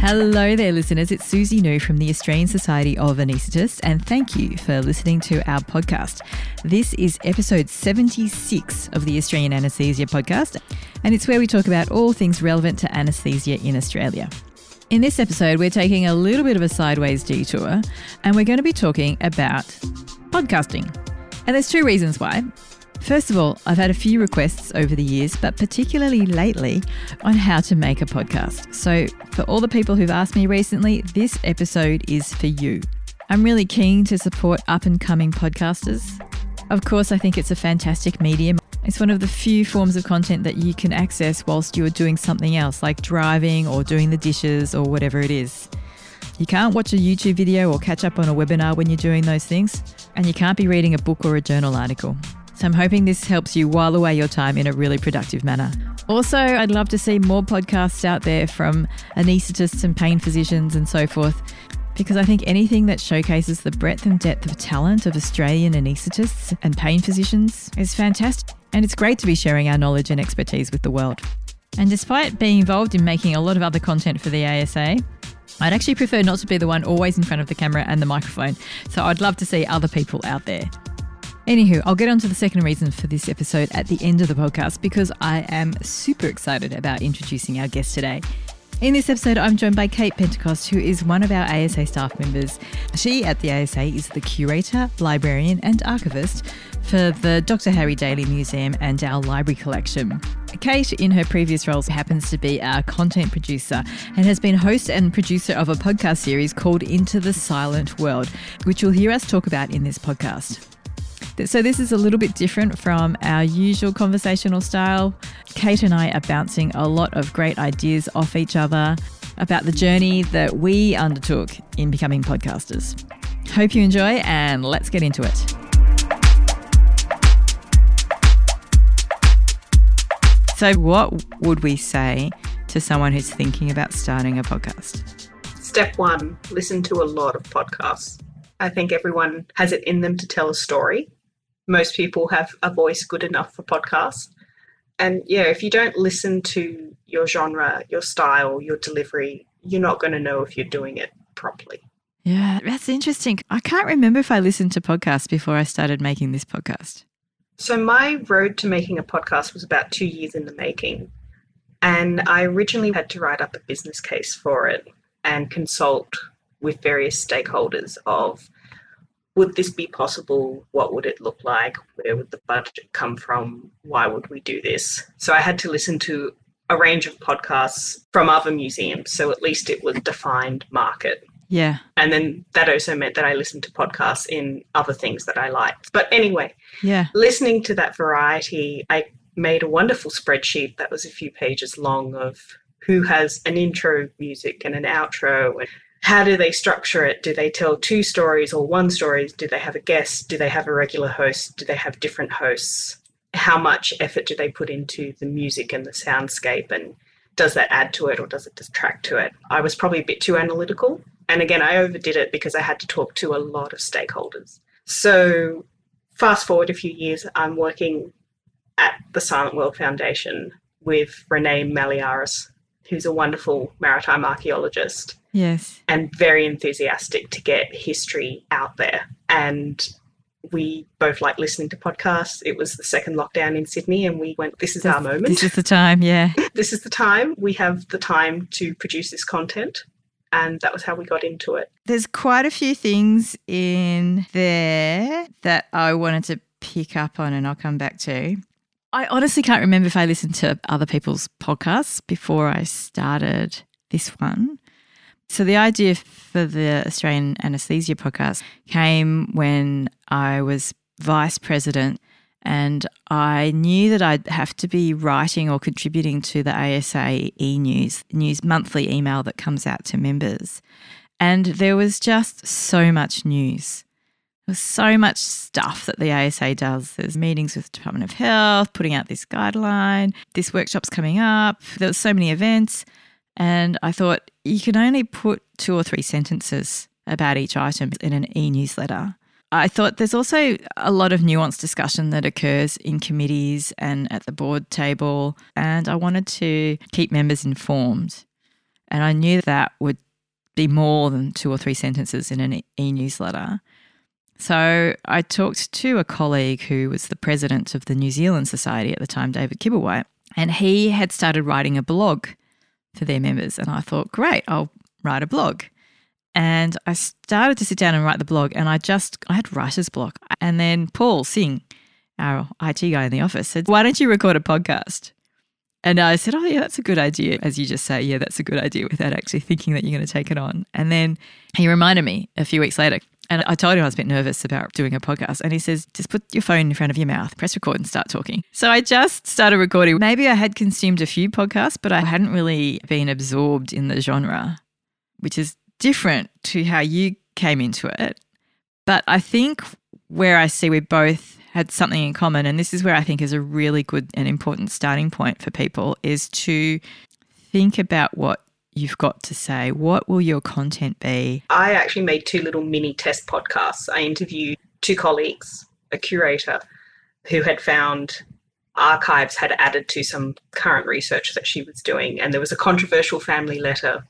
Hello there, listeners. It's Suzi Nou from the Australian Society of Anaesthetists, and thank you for listening to our podcast. This is episode 76 of the Australian Anaesthesia Podcast, and it's where we talk about all things relevant to anaesthesia in Australia. In this episode, we're taking a little bit of a sideways detour, and we're going to be talking about podcasting. And there's two reasons why. First of all, I've had a few requests over the years, but particularly lately, on how to make a podcast. So, for all the people who've asked me recently, this episode is for you. I'm really keen to support up and coming podcasters. Of course, I think it's a fantastic medium. It's one of the few forms of content that you can access whilst you're doing something else, like driving or doing the dishes or whatever it is. You can't watch a YouTube video or catch up on a webinar when you're doing those things, and you can't be reading a book or a journal article. So I'm hoping this helps you while away your time in a really productive manner. Also, I'd love to see more podcasts out there from anaesthetists and pain physicians and so forth, because I think anything that showcases the breadth and depth of talent of Australian anaesthetists and pain physicians is fantastic. And it's great to be sharing our knowledge and expertise with the world. And despite being involved in making a lot of other content for the ASA, I'd actually prefer not to be the one always in front of the camera and the microphone. So I'd love to see other people out there. Anywho, I'll get on to the second reason for this episode at the end of the podcast because I am super excited about introducing our guest today. In this episode, I'm joined by Kate Pentecost, who is one of our ASA staff members. She at the ASA is the curator, librarian, and archivist for the Dr. Harry Daly Museum and our library collection. Kate, in her previous roles, happens to be our content producer and has been host and producer of a podcast series called Into the Silent World, which you'll hear us talk about in this podcast. So, this is a little bit different from our usual conversational style. Kate and I are bouncing a lot of great ideas off each other about the journey that we undertook in becoming podcasters. Hope you enjoy, and let's get into it. So, what would we say to someone who's thinking about starting a podcast? Step one listen to a lot of podcasts. I think everyone has it in them to tell a story most people have a voice good enough for podcasts. And yeah, if you don't listen to your genre, your style, your delivery, you're not going to know if you're doing it properly. Yeah, that's interesting. I can't remember if I listened to podcasts before I started making this podcast. So, my road to making a podcast was about two years in the making. And I originally had to write up a business case for it and consult with various stakeholders of would this be possible? What would it look like? Where would the budget come from? Why would we do this? So I had to listen to a range of podcasts from other museums. So at least it was defined market. Yeah. And then that also meant that I listened to podcasts in other things that I liked. But anyway, yeah. Listening to that variety, I made a wonderful spreadsheet that was a few pages long of who has an intro music and an outro and how do they structure it? Do they tell two stories or one story? Do they have a guest? Do they have a regular host? Do they have different hosts? How much effort do they put into the music and the soundscape? And does that add to it or does it detract to it? I was probably a bit too analytical. And again, I overdid it because I had to talk to a lot of stakeholders. So, fast forward a few years, I'm working at the Silent World Foundation with Renee Maliaris, who's a wonderful maritime archaeologist. Yes. And very enthusiastic to get history out there. And we both like listening to podcasts. It was the second lockdown in Sydney, and we went, This is this, our moment. This is the time, yeah. this is the time. We have the time to produce this content. And that was how we got into it. There's quite a few things in there that I wanted to pick up on, and I'll come back to. I honestly can't remember if I listened to other people's podcasts before I started this one. So, the idea for the Australian Anesthesia podcast came when I was vice president and I knew that I'd have to be writing or contributing to the ASA e news, monthly email that comes out to members. And there was just so much news. There's so much stuff that the ASA does. There's meetings with the Department of Health, putting out this guideline, this workshop's coming up. There were so many events. And I thought you can only put two or three sentences about each item in an e newsletter. I thought there's also a lot of nuanced discussion that occurs in committees and at the board table, and I wanted to keep members informed. And I knew that would be more than two or three sentences in an e newsletter. So I talked to a colleague who was the president of the New Zealand Society at the time, David Kibblewhite, and he had started writing a blog for their members. And I thought, great, I'll write a blog. And I started to sit down and write the blog, and I just I had writer's block. And then Paul Singh, our IT guy in the office, said, "Why don't you record a podcast?" And I said, Oh, yeah, that's a good idea. As you just say, yeah, that's a good idea without actually thinking that you're going to take it on. And then he reminded me a few weeks later. And I told him I was a bit nervous about doing a podcast. And he says, just put your phone in front of your mouth, press record, and start talking. So I just started recording. Maybe I had consumed a few podcasts, but I hadn't really been absorbed in the genre, which is different to how you came into it. But I think where I see we both had something in common, and this is where I think is a really good and important starting point for people, is to think about what you've got to say. What will your content be? I actually made two little mini test podcasts. I interviewed two colleagues, a curator who had found archives had added to some current research that she was doing, and there was a controversial family letter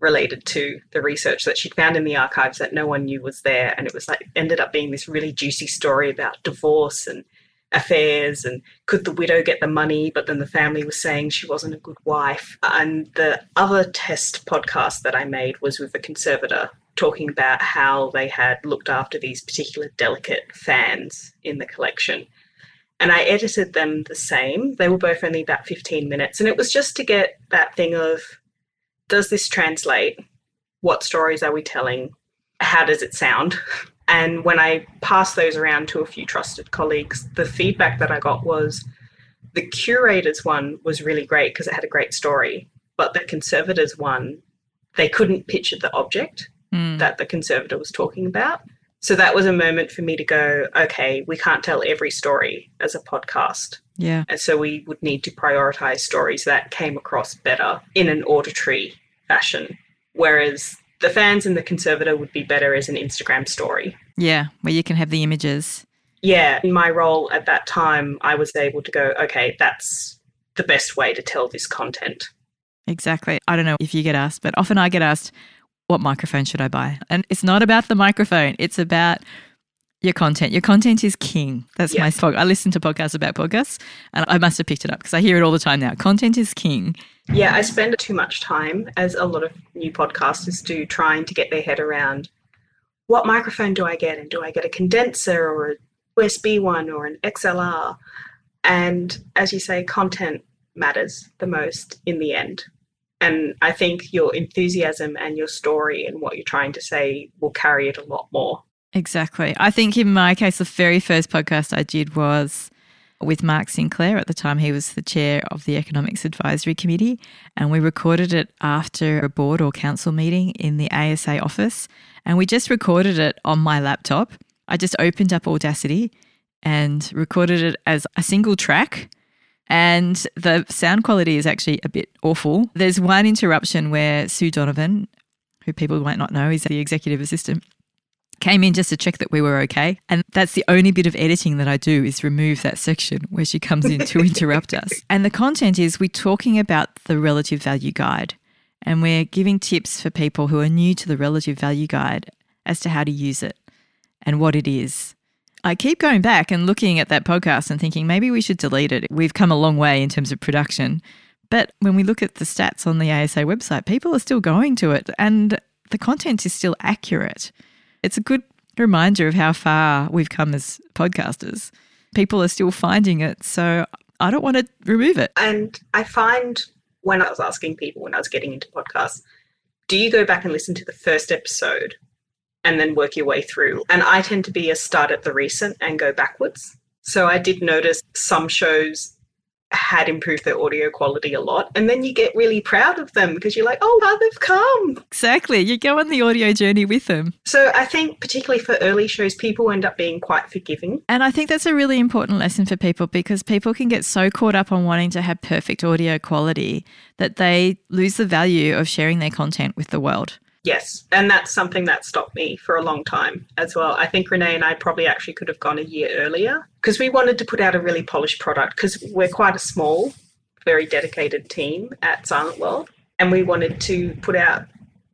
related to the research that she'd found in the archives that no one knew was there. And it was like, ended up being this really juicy story about divorce and affairs and could the widow get the money, but then the family was saying she wasn't a good wife. And the other test podcast that I made was with a conservator talking about how they had looked after these particular delicate fans in the collection. And I edited them the same. They were both only about 15 minutes. And it was just to get that thing of does this translate? What stories are we telling? How does it sound? And when I passed those around to a few trusted colleagues, the feedback that I got was the curator's one was really great because it had a great story, but the conservator's one, they couldn't picture the object mm. that the conservator was talking about. So that was a moment for me to go, okay, we can't tell every story as a podcast. Yeah. And so we would need to prioritize stories that came across better in an auditory fashion. Whereas the fans and the conservator would be better as an Instagram story. Yeah, where you can have the images. Yeah, in my role at that time, I was able to go, okay, that's the best way to tell this content. Exactly. I don't know if you get asked, but often I get asked, what microphone should I buy? And it's not about the microphone, it's about your content. Your content is king. That's yeah. my talk. I listen to podcasts about podcasts and I must have picked it up because I hear it all the time now. Content is king. Yeah, I spend too much time, as a lot of new podcasters do, trying to get their head around what microphone do I get? And do I get a condenser or a USB one or an XLR? And as you say, content matters the most in the end. And I think your enthusiasm and your story and what you're trying to say will carry it a lot more. Exactly. I think in my case, the very first podcast I did was with Mark Sinclair. At the time, he was the chair of the Economics Advisory Committee, and we recorded it after a board or council meeting in the ASA office. And we just recorded it on my laptop. I just opened up Audacity and recorded it as a single track. And the sound quality is actually a bit awful. There's one interruption where Sue Donovan, who people might not know is the executive assistant, came in just to check that we were okay. And that's the only bit of editing that I do is remove that section where she comes in to interrupt us. And the content is we're talking about the relative value guide and we're giving tips for people who are new to the relative value guide as to how to use it and what it is. I keep going back and looking at that podcast and thinking maybe we should delete it. We've come a long way in terms of production. But when we look at the stats on the ASA website, people are still going to it and the content is still accurate it's a good reminder of how far we've come as podcasters. People are still finding it. So I don't want to remove it. And I find when I was asking people when I was getting into podcasts, do you go back and listen to the first episode and then work your way through? And I tend to be a start at the recent and go backwards. So I did notice some shows had improved their audio quality a lot. And then you get really proud of them because you're like, oh, wow, they've come. Exactly. You go on the audio journey with them. So I think, particularly for early shows, people end up being quite forgiving. And I think that's a really important lesson for people because people can get so caught up on wanting to have perfect audio quality that they lose the value of sharing their content with the world. Yes, and that's something that stopped me for a long time as well. I think Renee and I probably actually could have gone a year earlier because we wanted to put out a really polished product because we're quite a small, very dedicated team at Silent World. and we wanted to put out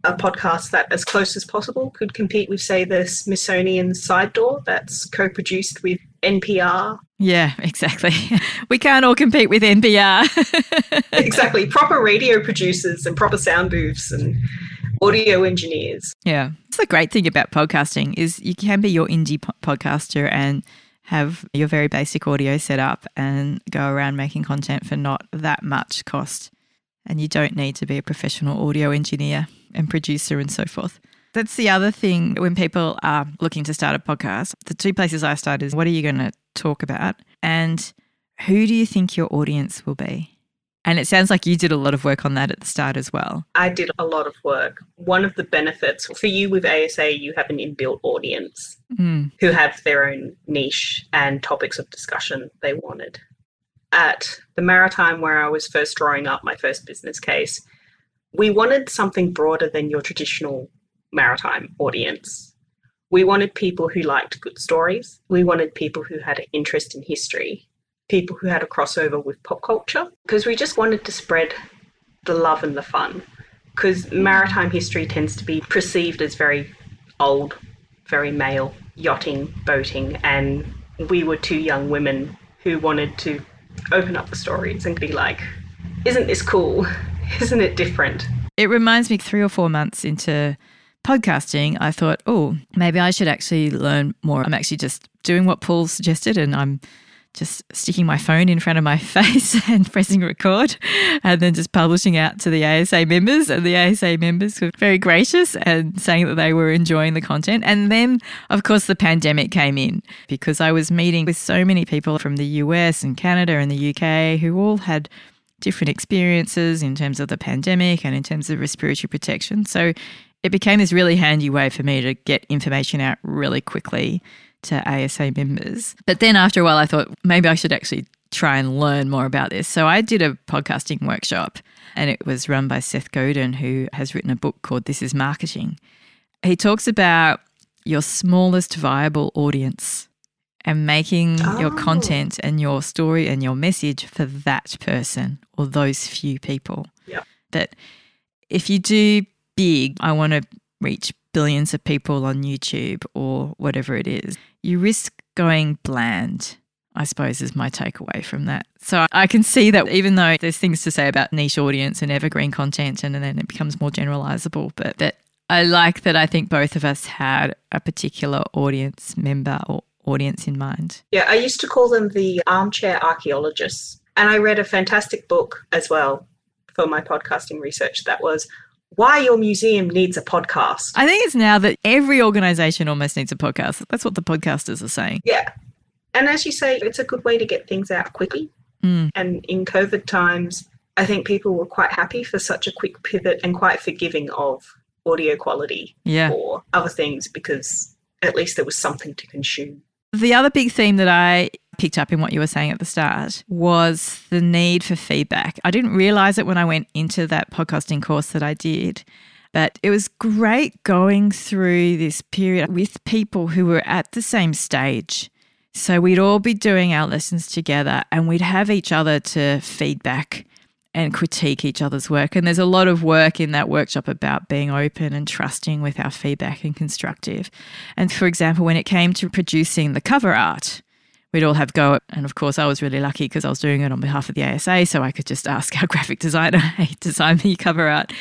a podcast that, as close as possible, could compete with, say, the Smithsonian Side Door that's co produced with NPR. Yeah, exactly. We can't all compete with NPR. exactly. Proper radio producers and proper sound booths and audio engineers. Yeah. It's the great thing about podcasting is you can be your indie po- podcaster and have your very basic audio set up and go around making content for not that much cost. And you don't need to be a professional audio engineer and producer and so forth. That's the other thing when people are looking to start a podcast. The two places I start is what are you going to talk about? And who do you think your audience will be? And it sounds like you did a lot of work on that at the start as well. I did a lot of work. One of the benefits for you with ASA, you have an inbuilt audience Mm. who have their own niche and topics of discussion they wanted. At the Maritime, where I was first drawing up my first business case, we wanted something broader than your traditional maritime audience. We wanted people who liked good stories. We wanted people who had an interest in history, people who had a crossover with pop culture, because we just wanted to spread the love and the fun. Because maritime history tends to be perceived as very old, very male, yachting, boating, and we were two young women who wanted to open up the stories and be like, isn't this cool? Isn't it different? It reminds me three or four months into podcasting, I thought, oh, maybe I should actually learn more. I'm actually just doing what Paul suggested and I'm just sticking my phone in front of my face and pressing record and then just publishing out to the ASA members. And the ASA members were very gracious and saying that they were enjoying the content. And then, of course, the pandemic came in because I was meeting with so many people from the US and Canada and the UK who all had different experiences in terms of the pandemic and in terms of respiratory protection. So it became this really handy way for me to get information out really quickly to ASA members. But then after a while, I thought maybe I should actually try and learn more about this. So I did a podcasting workshop and it was run by Seth Godin, who has written a book called This is Marketing. He talks about your smallest viable audience and making your Oh. content and your story and your message for that person or those few people. Yep. That if you do big, I want to reach billions of people on YouTube or whatever it is, you risk going bland. I suppose is my takeaway from that. So I can see that even though there's things to say about niche audience and evergreen content and then it becomes more generalizable, but that I like that I think both of us had a particular audience member or audience in mind. Yeah, I used to call them the armchair archaeologists. And I read a fantastic book as well for my podcasting research that was Why Your Museum Needs a Podcast. I think it's now that every organization almost needs a podcast. That's what the podcasters are saying. Yeah. And as you say, it's a good way to get things out quickly. Mm. And in COVID times, I think people were quite happy for such a quick pivot and quite forgiving of audio quality Yeah. or other things because at least there was something to consume. The other big theme that I picked up in what you were saying at the start was the need for feedback. I didn't realize it when I went into that podcasting course that I did, but it was great going through this period with people who were at the same stage. So we'd all be doing our lessons together and we'd have each other to feedback and critique each other's work. And there's a lot of work in that workshop about being open and trusting with our feedback and constructive. And for example, when it came to producing the cover art, we'd all have go. And of course, I was really lucky because I was doing it on behalf of the ASA. So I could just ask our graphic designer, hey, design me cover art.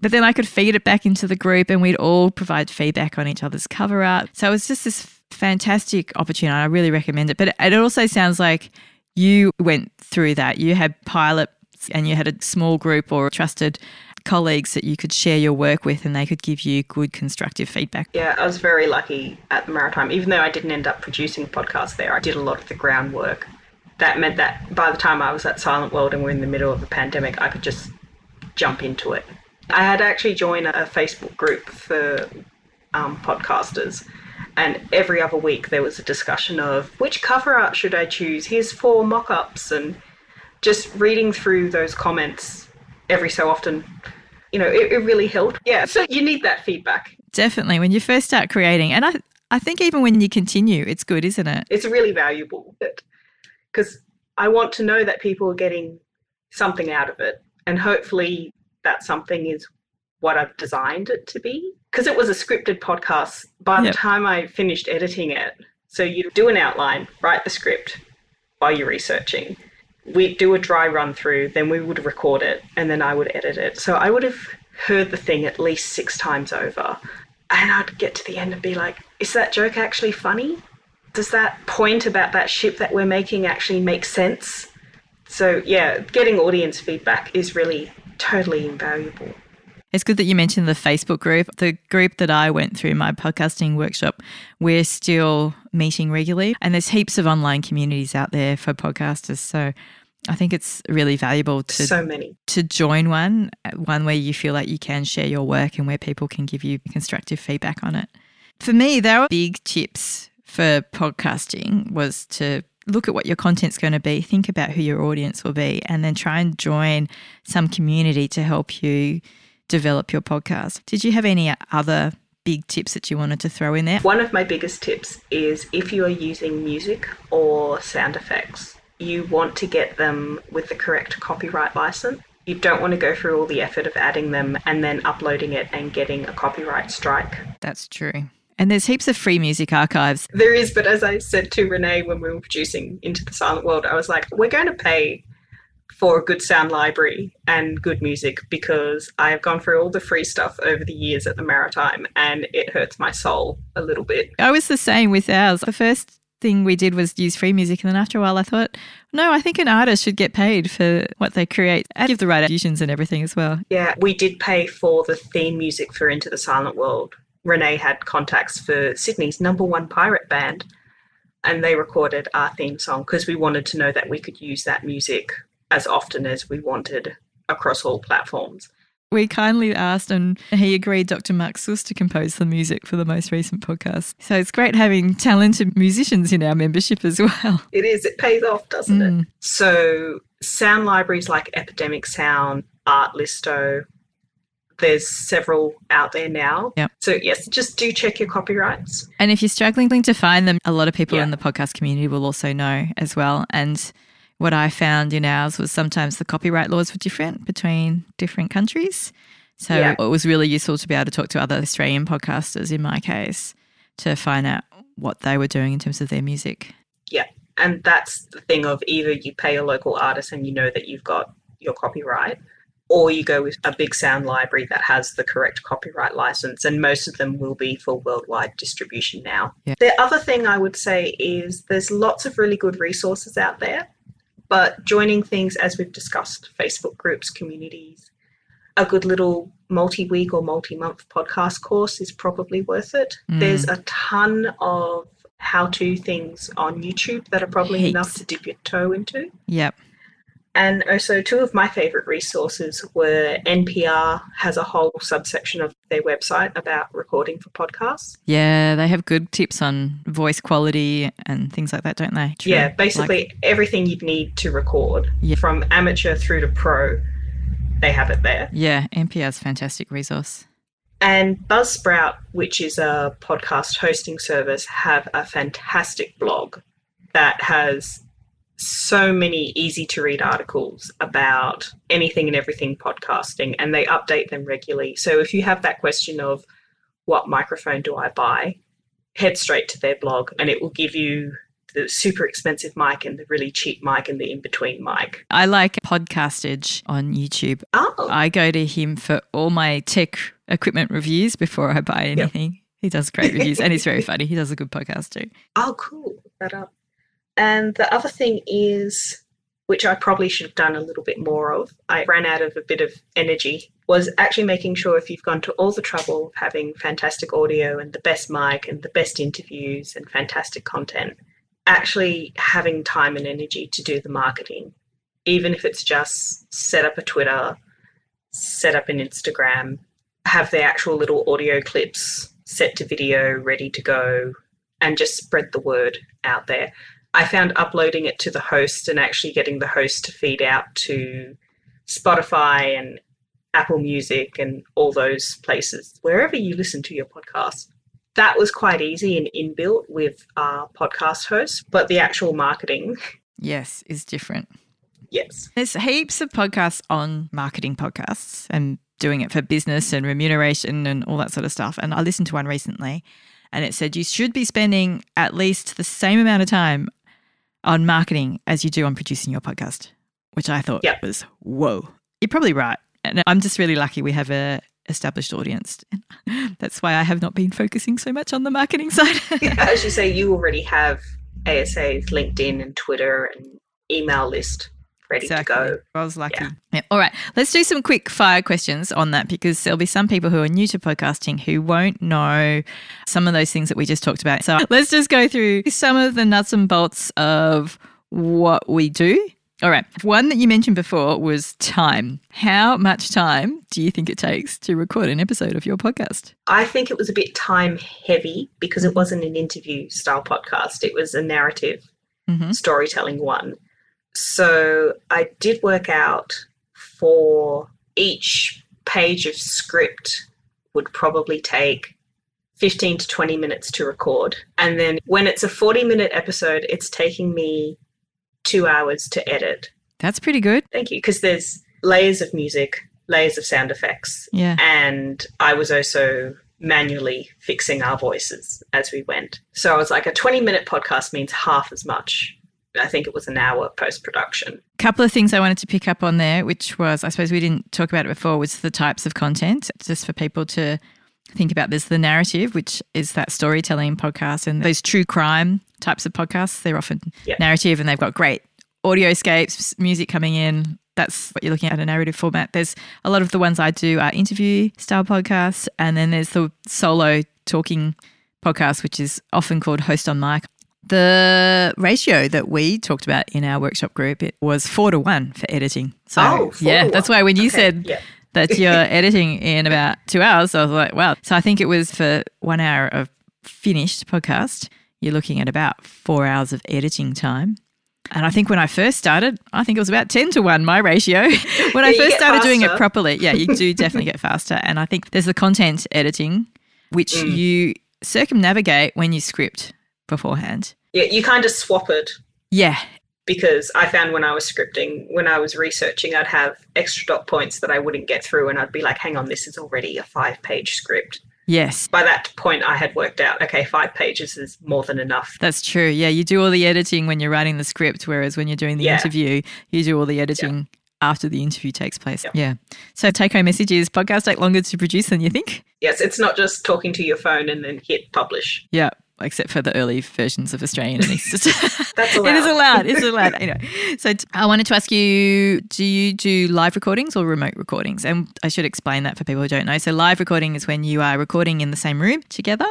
But then I could feed it back into the group and we'd all provide feedback on each other's cover art. So it was just this fantastic opportunity. I really recommend it. But it also sounds like you went through that. You had pilots and you had a small group or trusted colleagues that you could share your work with and they could give you good constructive feedback. Yeah, I was very lucky at the Maritime. Even though I didn't end up producing podcasts there, I did a lot of the groundwork. That meant that by the time I was at Silent World and we're in the middle of a pandemic, I could just jump into it. I had actually joined a Facebook group for um, podcasters, and every other week there was a discussion of which cover art should I choose? Here's four mock ups, and just reading through those comments every so often, you know, it, it really helped. Yeah, so you need that feedback. Definitely. When you first start creating, and I, I think even when you continue, it's good, isn't it? It's really valuable because I want to know that people are getting something out of it. And hopefully, that something is what I've designed it to be. Because it was a scripted podcast. By Yep. the time I finished editing it, so you do an outline, write the script while you're researching. We'd do a dry run through, then we would record it, and then I would edit it. So I would have heard the thing at least six times over. And I'd get to the end and be like, is that joke actually funny? Does that point about that ship that we're making actually make sense? So, yeah, getting audience feedback is really totally invaluable. It's good that you mentioned the Facebook group. The group that I went through, my podcasting workshop, we're still meeting regularly, and there's heaps of online communities out there for podcasters. So I think it's really valuable to so many. to join one, one where you feel like you can share your work and where people can give you constructive feedback on it. For me, there were big tips for podcasting was to look at what your content's going to be, think about who your audience will be, and then try and join some community to help you develop your podcast. Did you have any other big tips that you wanted to throw in there? One of my biggest tips is if you are using music or sound effects, you want to get them with the correct copyright license. You don't want to go through all the effort of adding them and then uploading it and getting a copyright strike. That's true. And there's heaps of free music archives. There is, but as I said to Renee when we were producing Into the Silent World, I was like, we're going to pay for a good sound library and good music because I have gone through all the free stuff over the years at the Maritime and it hurts my soul a little bit. I was the same with ours. The first thing we did was use free music, and then after a while, I thought, no, I think an artist should get paid for what they create and give the right fusions and everything as well. Yeah, we did pay for the theme music for Into the Silent World. Renee had contacts for Sydney's number one pirate band and they recorded our theme song because we wanted to know that we could use that music as often as we wanted across all platforms. We kindly asked, and he agreed, Dr. Mark to compose the music for the most recent podcast. So it's great having talented musicians in our membership as well. It is, it pays off, doesn't it? Mm. So, sound libraries like Epidemic Sound, Art Listo, there's several out there now. Yep. So, yes, just do check your copyrights. And if you're struggling to find them, a lot of people Yeah. in the podcast community will also know as well. And what I found in ours was sometimes the copyright laws were different between different countries. So Yeah. it was really useful to be able to talk to other Australian podcasters in my case to find out what they were doing in terms of their music. Yeah. And that's the thing of either you pay a local artist and you know that you've got your copyright, or you go with a big sound library that has the correct copyright license, and most of them will be for worldwide distribution now. Yeah. The other thing I would say is there's lots of really good resources out there, but joining things as we've discussed, Facebook groups, communities, a good little multi week or multi month podcast course is probably worth it. Mm. There's a ton of how to things on YouTube that are probably enough to dip your toe into. Yep. And also, two of my favorite resources were NPR has a whole subsection of their website about recording for podcasts. Yeah, they have good tips on voice quality and things like that, don't they? True. Yeah, Like- basically everything you'd need to record Yeah. from amateur through to pro, they have it there. yeah, NPR's a fantastic resource. And Buzzsprout, which is a podcast hosting service, have a fantastic blog that has so many easy to read articles about anything and everything podcasting, and they update them regularly. So if you have that question of what microphone do I buy, head straight to their blog and it will give you the super expensive mic and the really cheap mic and the in between mic. I like Podcastage on YouTube. Oh, I go to him for all my tech equipment reviews before I buy anything. He does great reviews and he's very funny. He does a good podcast too. Oh, cool. Look That up. And the other thing is, which I probably should have done a little bit more of, I ran out of a bit of energy, was actually making sure if you've gone to all the trouble of having fantastic audio and the best mic and the best interviews and fantastic content, actually having time and energy to do the marketing, even if it's just set up a Twitter, set up an Instagram, have the actual little audio clips set to video ready to go, and just spread the word out there. I found uploading it to the host and actually getting the host to feed out to Spotify and Apple Music and all those places, wherever you listen to your podcast. That was quite easy and inbuilt with our podcast host, but the actual marketing Yes, is different. Yes. There's heaps of podcasts on marketing podcasts and doing it for business and remuneration and all that sort of stuff. And I listened to one recently and it said you should be spending at least the same amount of time on marketing as you do on producing your podcast, which I thought Yep. was whoa. You're probably right. And I'm just really lucky we have a established audience. That's why I have not been focusing so much on the marketing side. As you say, you already have ASA's LinkedIn and Twitter and email list ready to go. I was lucky. Yeah. Yeah. All right. Let's do some quick fire questions on that because there'll be some people who are new to podcasting who won't know some of those things that we just talked about. So let's just go through some of the nuts and bolts of what we do. All right. One that you mentioned before was time. How much time do you think it takes to record an episode of your podcast? I think it was a bit time heavy because it wasn't an interview style podcast, it was a narrative Mhm. storytelling one. So I did work out for each page of script would probably take 15 to 20 minutes to record. And then when it's a 40 minute episode, it's taking me two hours to edit. That's pretty good. Thank you. Because there's layers of music, layers of sound effects, Yeah. and I was also manually fixing our voices as we went. So I was like, a 20 minute podcast means half as much. I think it was an hour post production. A couple of things I wanted to pick up on there, which was I suppose we didn't talk about it before, was the types of content, just for people to think about. There's the narrative, which is that storytelling podcast, and those true crime types of podcasts. They're often Yeah. narrative, and they've got great audioscapes, music coming in. That's what you're looking at a narrative format. There's a lot of the ones I do are interview style podcasts, and then there's the solo talking podcast, which is often called host on mic. The ratio that we talked about in our workshop group it was four to one for editing. So Oh, yeah, that's why when you Okay, said yeah. that you're editing in about two hours, I was like, wow. So I think it was for one hour of finished podcast, you're looking at about four hours of editing time. And I think when I first started, I think it was about 10 to 1, my ratio. when I first started doing it properly, yeah, you do definitely get faster. And I think there's the content editing, which Mm. you circumnavigate when you script beforehand. Yeah, you kind of swap it Yeah, because I found when I was scripting, when I was researching, I'd have extra dot points that I wouldn't get through, and I'd be like, hang on, this is already a five page script. yes. By that point, I had worked out, okay, five pages is more than enough. That's true. Yeah, you do all the editing when you're writing the script, whereas when you're doing the Yeah. interview, you do all the editing after the interview takes place. Yeah. Yeah. So take home message is podcasts take longer to produce than you think. Yes, it's not just talking to your phone and then hit publish. Yeah. Except for the early versions of Australian and East. That's It is allowed. allowed. It's allowed. Anyway, so t- I wanted to ask you: Do you do live recordings or remote recordings? And I should explain that for people who don't know. So live recording is when you are recording in the same room together,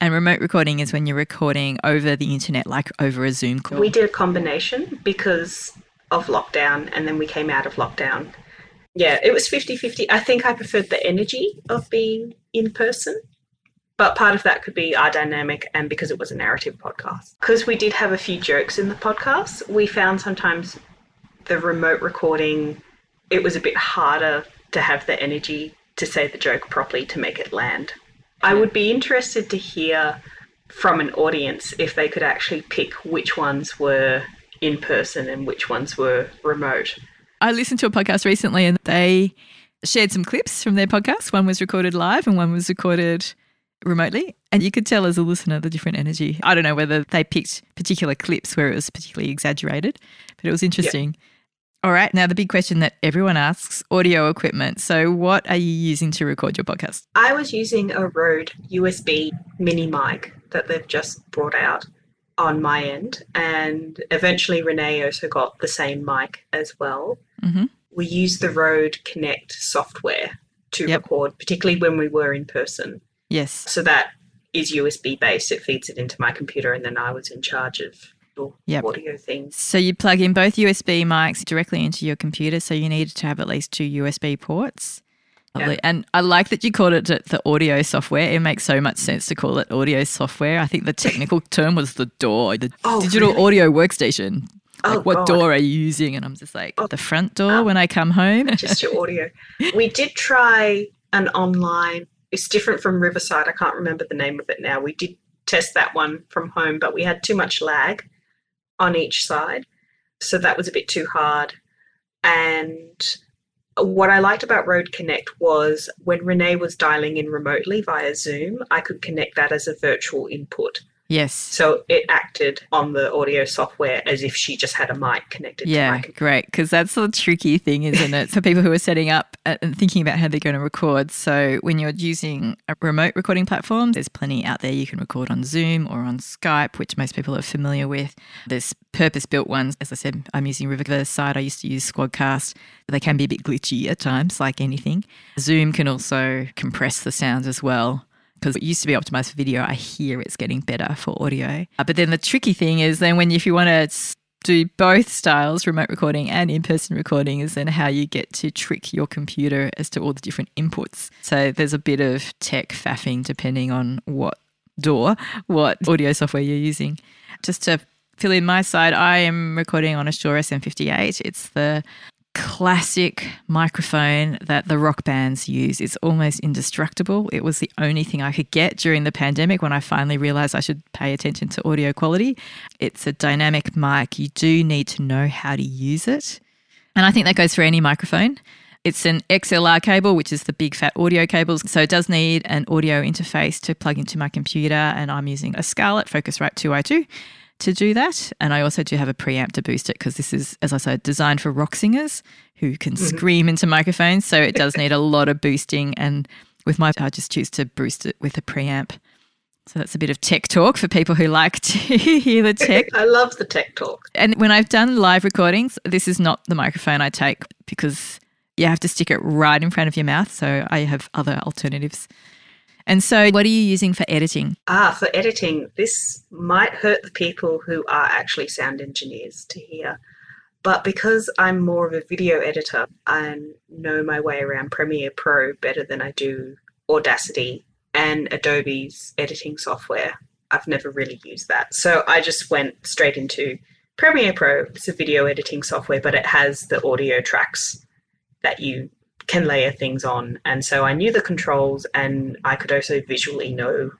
and remote recording is when you're recording over the internet, like over a Zoom call. We did a combination because of lockdown and then we came out of lockdown. Yeah, it was 50 50. I think I preferred the energy of being in person, but part of that could be our dynamic and because it was a narrative podcast. Because we did have a few jokes in the podcast, we found sometimes the remote recording, it was a bit harder to have the energy to say the joke properly to make it land. I would be interested to hear from an audience if they could actually pick which ones were in person and which ones were remote. I listened to a podcast recently and they shared some clips from their podcast. One was recorded live and one was recorded remotely. And you could tell as a listener the different energy. I don't know whether they picked particular clips where it was particularly exaggerated, but it was interesting. All right. Now, the big question that everyone asks audio equipment. So, what are you using to record your podcast? I was using a Rode USB mini mic that they've just brought out on my end, and eventually Renee also got the same mic as well. Mhm. We used the Rode Connect software to Yep. record, particularly when we were in person. Yes. So that is USB based. It feeds it into my computer, and then I was in charge of the Yep. audio things. So, you plug in both USB mics directly into your computer. So, you need to have at least two USB ports. Yeah. Lovely. And I like that you called it the- audio software. It makes so much sense to call it audio software. I think the technical term was the door, the Oh, digital really? audio workstation. Oh, what God. door are you using? And I'm just like, Oh. the front door Oh. when I come home. just your audio. We did try an online. It's different from Riverside. I can't remember the name of it now. We did test that one from home, but we had too much lag on each side, so that was a bit too hard. And what I liked about Rode Connect was when Renee was dialing in remotely via Zoom, I could connect that as a virtual input. Yes. So it acted on the audio software as if she just had a mic connected yeah, great. Because that's the tricky thing, isn't it? For people who are setting up and thinking about how they're going to record. So when you're using a remote recording platform, there's plenty out there. You can record on Zoom or on Skype, which most people are familiar with. There's purpose built ones. As I said, I'm using Riverside. Side. I used to use Squadcast. They can be a bit glitchy at times, like anything. Zoom can also compress the sounds as well because it used to be optimized for video. I hear it's getting better for audio. Uh, but then the tricky thing is then when if you want to do both styles, remote recording and in-person recording, is then how you get to trick your computer as to all the different inputs. So there's a bit of tech faffing depending on what door, what audio software you're using. Just to fill in my side, I am recording on a Shure SM58. It's the classic microphone that the rock bands use. It's almost indestructible. It was the only thing I could get during the pandemic when I finally realized I should pay attention to audio quality. It's a dynamic mic. You do need to know how to use it. And I think that goes for any microphone. It's an XLR cable, which is the big fat audio cables. So it does need an audio interface to plug into my computer. And I'm using a Scarlett Focusrite 2i2 to do that. And I also do have a preamp to boost it because this is, as I said, designed for rock singers who can mm-hmm. scream into microphones. So it does need a lot of boosting. And with my, I just choose to boost it with a preamp. So that's a bit of tech talk for people who like to hear the tech. I love the tech talk. And when I've done live recordings, this is not the microphone I take because you have to stick it right in front of your mouth. So I have other alternatives. And so, what are you using for editing? Ah, for editing, this might hurt the people who are actually sound engineers to hear. But because I'm more of a video editor, I know my way around Premiere Pro better than I do Audacity and Adobe's editing software. I've never really used that. So I just went straight into Premiere Pro. It's a video editing software, but it has the audio tracks that you can layer things on. And so I knew the controls and I could also visually know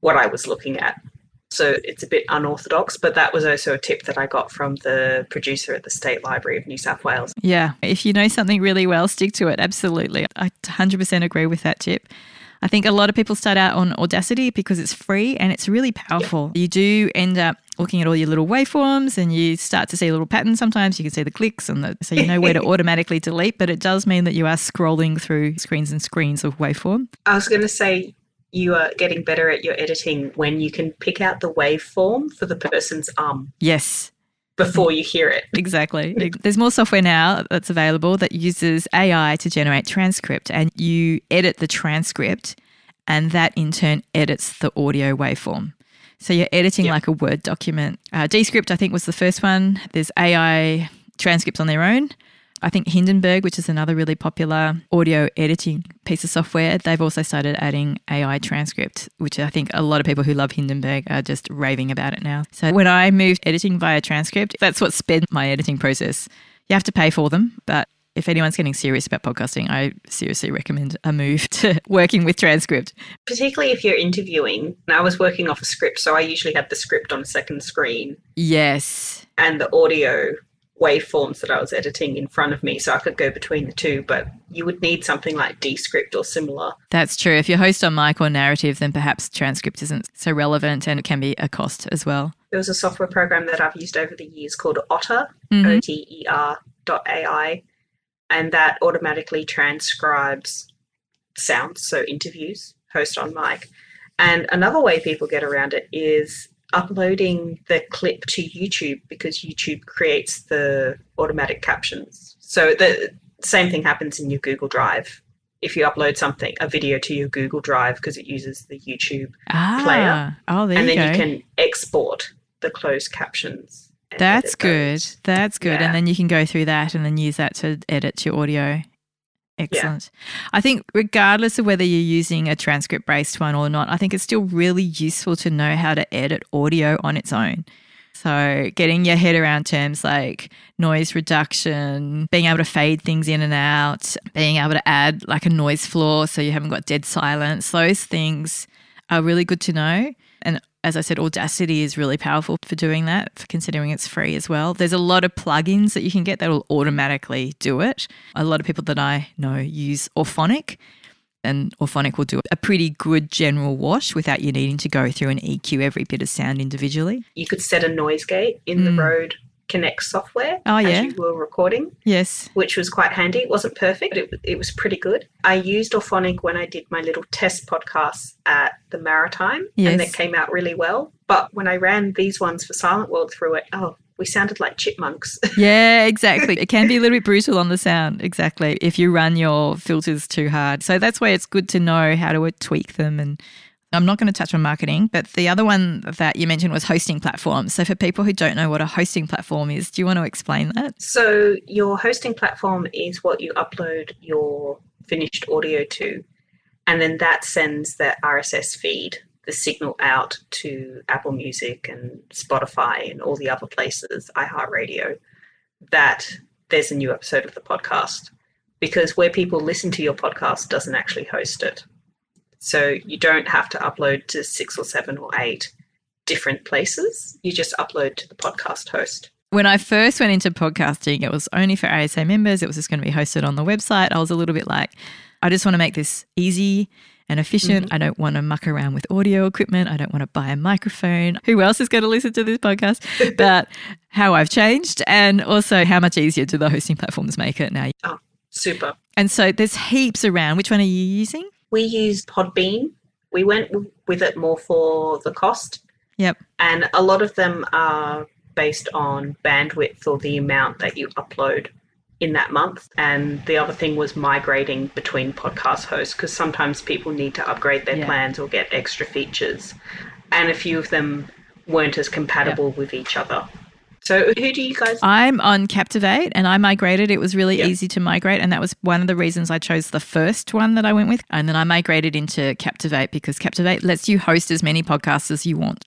what I was looking at. So it's a bit unorthodox, but that was also a tip that I got from the producer at the State Library of New South Wales. Yeah. If you know something really well, stick to it. Absolutely. I 100% agree with that tip. I think a lot of people start out on Audacity because it's free and it's really powerful. You do end up looking at all your little waveforms and you start to see little patterns sometimes. You can see the clicks and the, so you know where to automatically delete, but it does mean that you are scrolling through screens and screens of waveform. I was going to say you are getting better at your editing when you can pick out the waveform for the person's um. Yes before you hear it. Exactly. There's more software now that's available that uses AI to generate transcript, and you edit the transcript, and that in turn edits the audio waveform. So you're editing yep. like a Word document. Uh, Descript, I think, was the first one. There's AI transcripts on their own. I think Hindenburg, which is another really popular audio editing piece of software, they've also started adding AI transcript, which I think a lot of people who love Hindenburg are just raving about it now. So when I moved editing via transcript, that's what sped my editing process. You have to pay for them, but if anyone's getting serious about podcasting, I seriously recommend a move to working with transcript. Particularly if you're interviewing. I was working off a script, so I usually had the script on a second screen. Yes. And the audio waveforms that I was editing in front of me, so I could go between the two. But you would need something like Descript or similar. That's true. If you host on mic or narrative, then perhaps transcript isn't so relevant and it can be a cost as well. There was a software program that I've used over the years called Otter, mm-hmm. O T E R dot AI, and that automatically transcribes sounds, so interviews, host on mic. And another way people get around it is uploading the clip to YouTube because YouTube creates the automatic captions. So the same thing happens in your Google Drive. If you upload something, a video to your Google Drive because it uses the YouTube ah, player. Oh, there and you then you can export the closed captions. That's good. That's good. Yeah. And then you can go through that and then use that to edit your audio. Excellent. Yeah. I think, regardless of whether you're using a transcript based one or not, I think it's still really useful to know how to edit audio on its own. So, getting your head around terms like noise reduction, being able to fade things in and out, being able to add like a noise floor so you haven't got dead silence, those things are really good to know. And As I said, Audacity is really powerful for doing that, for considering it's free as well. There's a lot of plugins that you can get that will automatically do it. A lot of people that I know use Auphonic, and Auphonic will do a pretty good general wash without you needing to go through and EQ every bit of sound individually. You could set a noise gate in the Mm. Connect software Oh, yeah. as you were recording, Yes. which was quite handy. It wasn't perfect, but it, it was pretty good. I used Auphonic when I did my little test podcasts at the Maritime, Yes. and that came out really well. But when I ran these ones for Silent World through it, oh, we sounded like chipmunks. Yeah, exactly. It can be a little bit brutal on the sound, exactly, if you run your filters too hard. So that's why it's good to know how to uh, tweak them. And I'm not going to touch on marketing, but the other one that you mentioned was hosting platforms. So for people who don't know what a hosting platform is, do you want to explain that? So your hosting platform is what you upload your finished audio to, and then that sends the RSS feed, the signal out to Apple Music and Spotify and all the other places, iHeartRadio, that there's a new episode of the podcast. Because where people listen to your podcast doesn't actually host it. So you don't have to upload to six or seven or eight different places. You just upload to the podcast host. When I first went into podcasting, it was only for ASA members. It was just going to be hosted on the website. I was a little bit like, I just want to make this easy and efficient. Mm-hmm. I don't want to muck around with audio equipment. I don't want to buy a microphone. Who else is going to listen to this podcast? but how I've changed and also how much easier do the hosting platforms make it now. Oh, Super. And so there's heaps around. Which one are you using? We used Podbean. We went with it more for the cost, Yep. and a lot of them are based on bandwidth or the amount that you upload in that month. And the other thing was migrating between podcast hosts because sometimes people need to upgrade their Yeah. plans or get extra features, and a few of them weren't as compatible with each other. So, who do you guys? I'm on Captivate and I migrated. It was really Yeah. easy to migrate. And that was one of the reasons I chose the first one that I went with. And then I migrated into Captivate because Captivate lets you host as many podcasts as you want.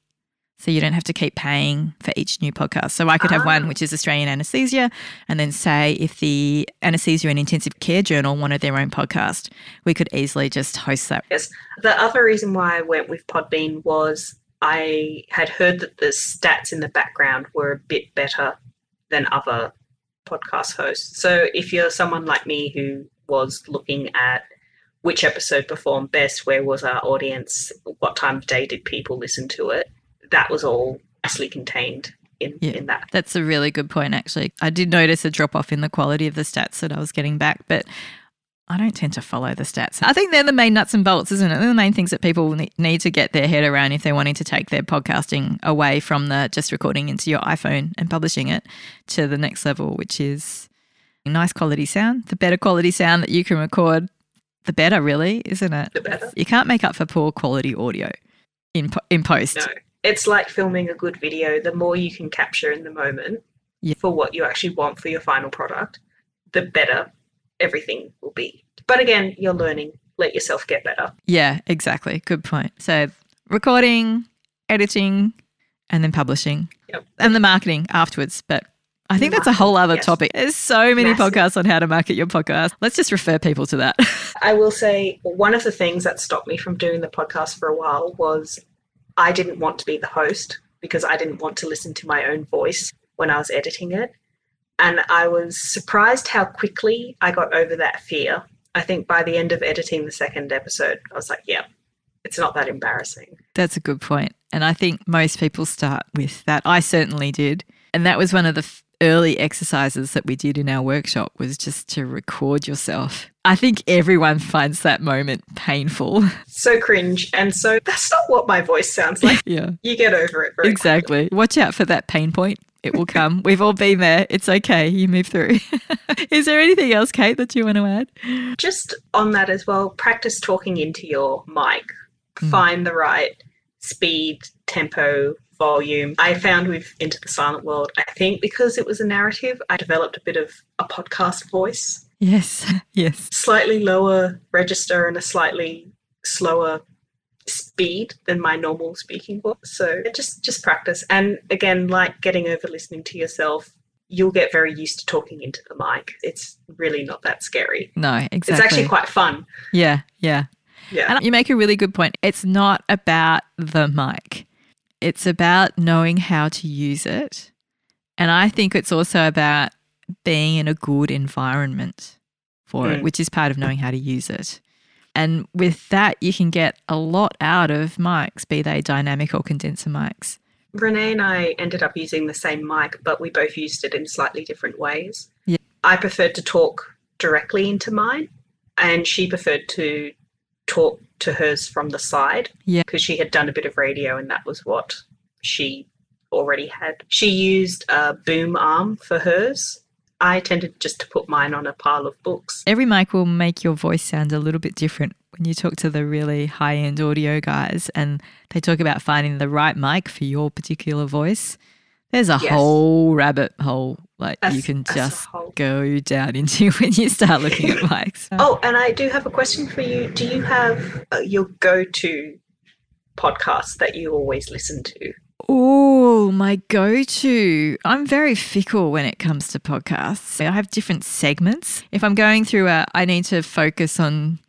So you don't have to keep paying for each new podcast. So I could have Ah. one, which is Australian Anesthesia. And then say if the Anesthesia and Intensive Care Journal wanted their own podcast, we could easily just host that. Yes. The other reason why I went with Podbean was I had heard that the stats in the background were a bit better than other podcast hosts. So if you're someone like me who was looking at which episode performed best, where was our audience, what time of day did people listen to it, that was all nicely contained in, Yeah. in that. That's a really good point, actually. I did notice a drop off in the quality of the stats that I was getting back, but I don't tend to follow the stats. I think they're the main nuts and bolts, isn't it? They're the main things that people need to get their head around if they're wanting to take their podcasting away from the just recording into your iPhone and publishing it to the next level, which is nice quality sound. The better quality sound that you can record, the better, really, isn't it? The better. You can't make up for poor quality audio in po- in post. No. It's like filming a good video. The more you can capture in the moment Yeah. for what you actually want for your final product, the better everything will be. But again, you're learning. Let yourself get better. Yeah, exactly. Good point. So recording, editing, and then publishing, Yep. and the marketing afterwards. But I think that's a whole other Yes. topic. There's so many Massive. podcasts on how to market your podcast. Let's just refer people to that. I will say one of the things that stopped me from doing the podcast for a while was I didn't want to be the host because I didn't want to listen to my own voice when I was editing it. And I was surprised how quickly I got over that fear. I think by the end of editing the second episode, I was like, yeah, it's not that embarrassing. that's a good point. And I think most people start with that. I certainly did. And that was one of the f- early exercises that we did in our workshop was just to record yourself. I think everyone finds that moment painful. So cringe. And so that's not what my voice sounds like. yeah. You get over it very Exactly. Watch out for that pain point. It will come. We've all been there. It's okay. You move through. Is there anything else, Kate, that you want to add? just on that as well, practice talking into your mic. Mm. Find the right speed, tempo, volume. I found with Into the Silent World, I think because it was a narrative, I developed a bit of a podcast voice, Yes. Yes. slightly lower register and a slightly slower speed than my normal speaking voice. So just just practice. And again, like getting over listening to yourself, you'll get very used to talking into the mic. It's really not that scary. No, exactly. It's actually quite fun. Yeah. Yeah. Yeah. And you make a really good point. It's not about the mic. It's about knowing how to use it. And I think it's also about being in a good environment for mm. it, which is part of knowing how to use it. And with that, you can get a lot out of mics, be they dynamic or condenser mics. Renee and I ended up using the same mic, but we both used it in slightly different ways. Yeah. I preferred to talk directly into mine, and she preferred to talk to hers from the side. Yeah. Because she had done a bit of radio, and that was what she already had. She used a boom arm for hers. I tended just to put mine on a pile of books. Every mic will make your voice sound a little bit different when you talk to the really high end audio guys and they talk about finding the right mic for your particular voice. There's a yes. whole rabbit hole like as, you can just go down into when you start looking at mics. oh, and I do have a question for you. Do you have uh, your go to podcast that you always listen to? Oh, my go to. I'm very fickle when it comes to podcasts. I have different segments. If I'm going through a, I need to focus on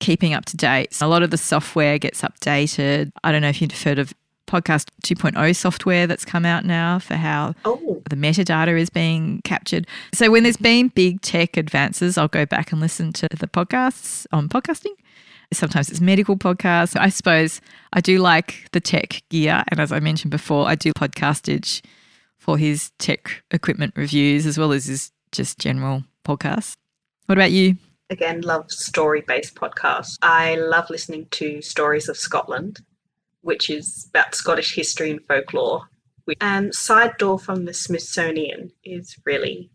keeping up to date. A lot of the software gets updated. I don't know if you've heard of podcast 2.0 software that's come out now for how oh. the metadata is being captured. So when there's been big tech advances, I'll go back and listen to the podcasts on podcasting. Sometimes it's medical podcasts. I suppose I do like the tech gear. And as I mentioned before, I do podcastage for his tech equipment reviews as well as his just general podcasts. What about you? Again, love story based podcasts. I love listening to Stories of Scotland, which is about Scottish history and folklore. And Side Door from the Smithsonian is really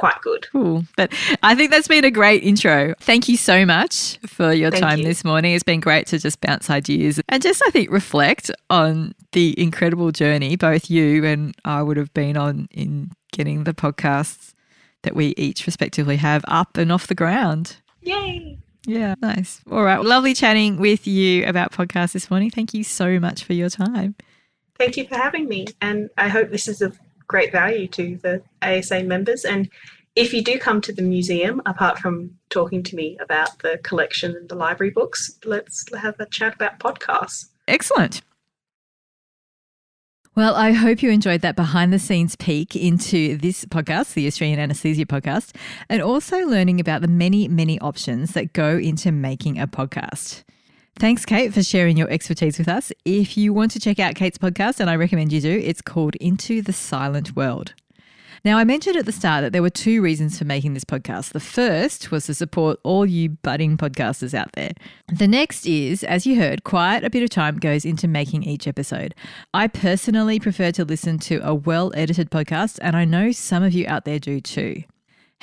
quite good. Cool. But I think that's been a great intro. Thank you so much for your Thank time you. this morning. It's been great to just bounce ideas and just, I think, reflect on the incredible journey both you and I would have been on in getting the podcasts that we each respectively have up and off the ground. Yay! Yeah, nice. All right. Lovely chatting with you about podcasts this morning. Thank you so much for your time. Thank you for having me. And I hope this is of great value to the ASA members. And if you do come to the museum, apart from talking to me about the collection and the library books, let's have a chat about podcasts. Excellent. Well, I hope you enjoyed that behind the scenes peek into this podcast, the Australian Anesthesia Podcast, and also learning about the many, many options that go into making a podcast. Thanks, Kate, for sharing your expertise with us. If you want to check out Kate's podcast, and I recommend you do, it's called Into the Silent World. Now, I mentioned at the start that there were two reasons for making this podcast. The first was to support all you budding podcasters out there. The next is, as you heard, quite a bit of time goes into making each episode. I personally prefer to listen to a well edited podcast, and I know some of you out there do too.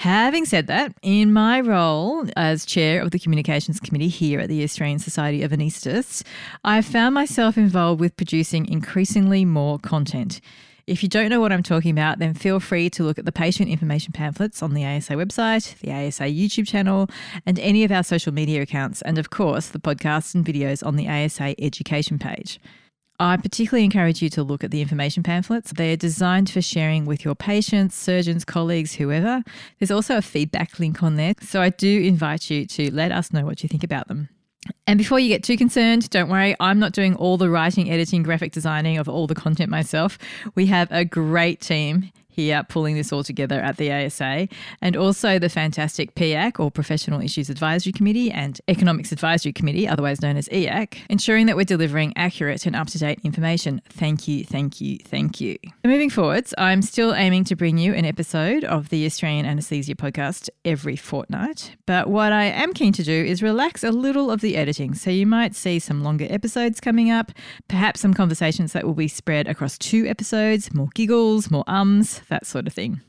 Having said that, in my role as chair of the communications committee here at the Australian Society of Anaesthetists, I've found myself involved with producing increasingly more content. If you don't know what I'm talking about, then feel free to look at the patient information pamphlets on the ASA website, the ASA YouTube channel, and any of our social media accounts, and of course, the podcasts and videos on the ASA education page. I particularly encourage you to look at the information pamphlets. They are designed for sharing with your patients, surgeons, colleagues, whoever. There's also a feedback link on there. So I do invite you to let us know what you think about them. And before you get too concerned, don't worry, I'm not doing all the writing, editing, graphic designing of all the content myself. We have a great team here pulling this all together at the ASA, and also the fantastic PAC or Professional Issues Advisory Committee and Economics Advisory Committee, otherwise known as EAC, ensuring that we're delivering accurate and up to date information. Thank you, thank you, thank you. Moving forwards, I'm still aiming to bring you an episode of the Australian Anaesthesia podcast every fortnight, but what I am keen to do is relax a little of the editing, so you might see some longer episodes coming up, perhaps some conversations that will be spread across two episodes, more giggles, more ums, that sort of thing.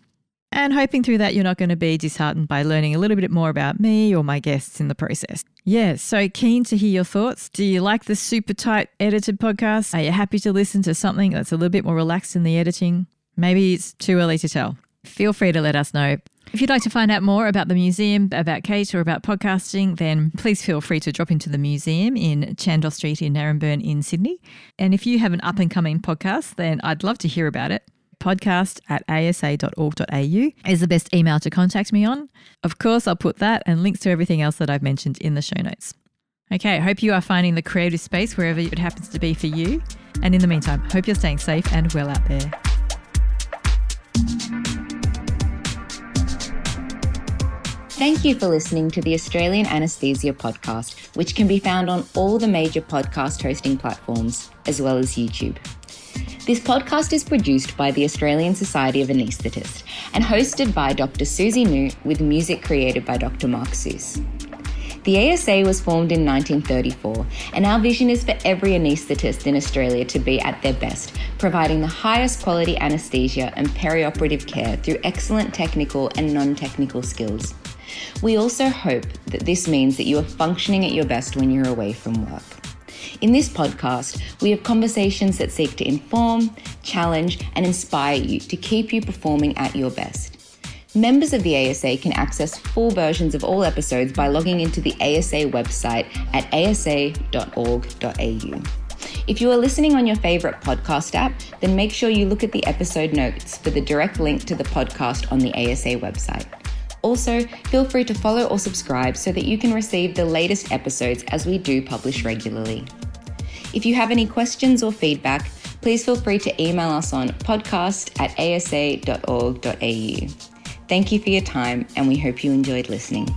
And hoping through that you're not going to be disheartened by learning a little bit more about me or my guests in the process. Yeah, so keen to hear your thoughts. Do you like the super tight edited podcast? Are you happy to listen to something that's a little bit more relaxed in the editing? Maybe it's too early to tell. Feel free to let us know. If you'd like to find out more about the museum, about Kate, or about podcasting, then please feel free to drop into the museum in Chandos Street in Naremburn in Sydney. And if you have an up and coming podcast, then I'd love to hear about it podcast at asa.org.au is the best email to contact me on. Of course, I'll put that and links to everything else that I've mentioned in the show notes. Okay, hope you are finding the creative space wherever it happens to be for you. And in the meantime, hope you're staying safe and well out there. Thank you for listening to the Australian Anesthesia Podcast, which can be found on all the major podcast hosting platforms, as well as YouTube. This podcast is produced by the Australian Society of Anaesthetists and hosted by Dr. Suzi Nou with music created by Dr. Mark Seuss. The ASA was formed in 1934, and our vision is for every anaesthetist in Australia to be at their best, providing the highest quality anaesthesia and perioperative care through excellent technical and non technical skills. We also hope that this means that you are functioning at your best when you're away from work. In this podcast, we have conversations that seek to inform, challenge, and inspire you to keep you performing at your best. Members of the ASA can access full versions of all episodes by logging into the ASA website at asa.org.au. If you are listening on your favourite podcast app, then make sure you look at the episode notes for the direct link to the podcast on the ASA website. Also, feel free to follow or subscribe so that you can receive the latest episodes as we do publish regularly. If you have any questions or feedback, please feel free to email us on podcast at asa.org.au. Thank you for your time, and we hope you enjoyed listening.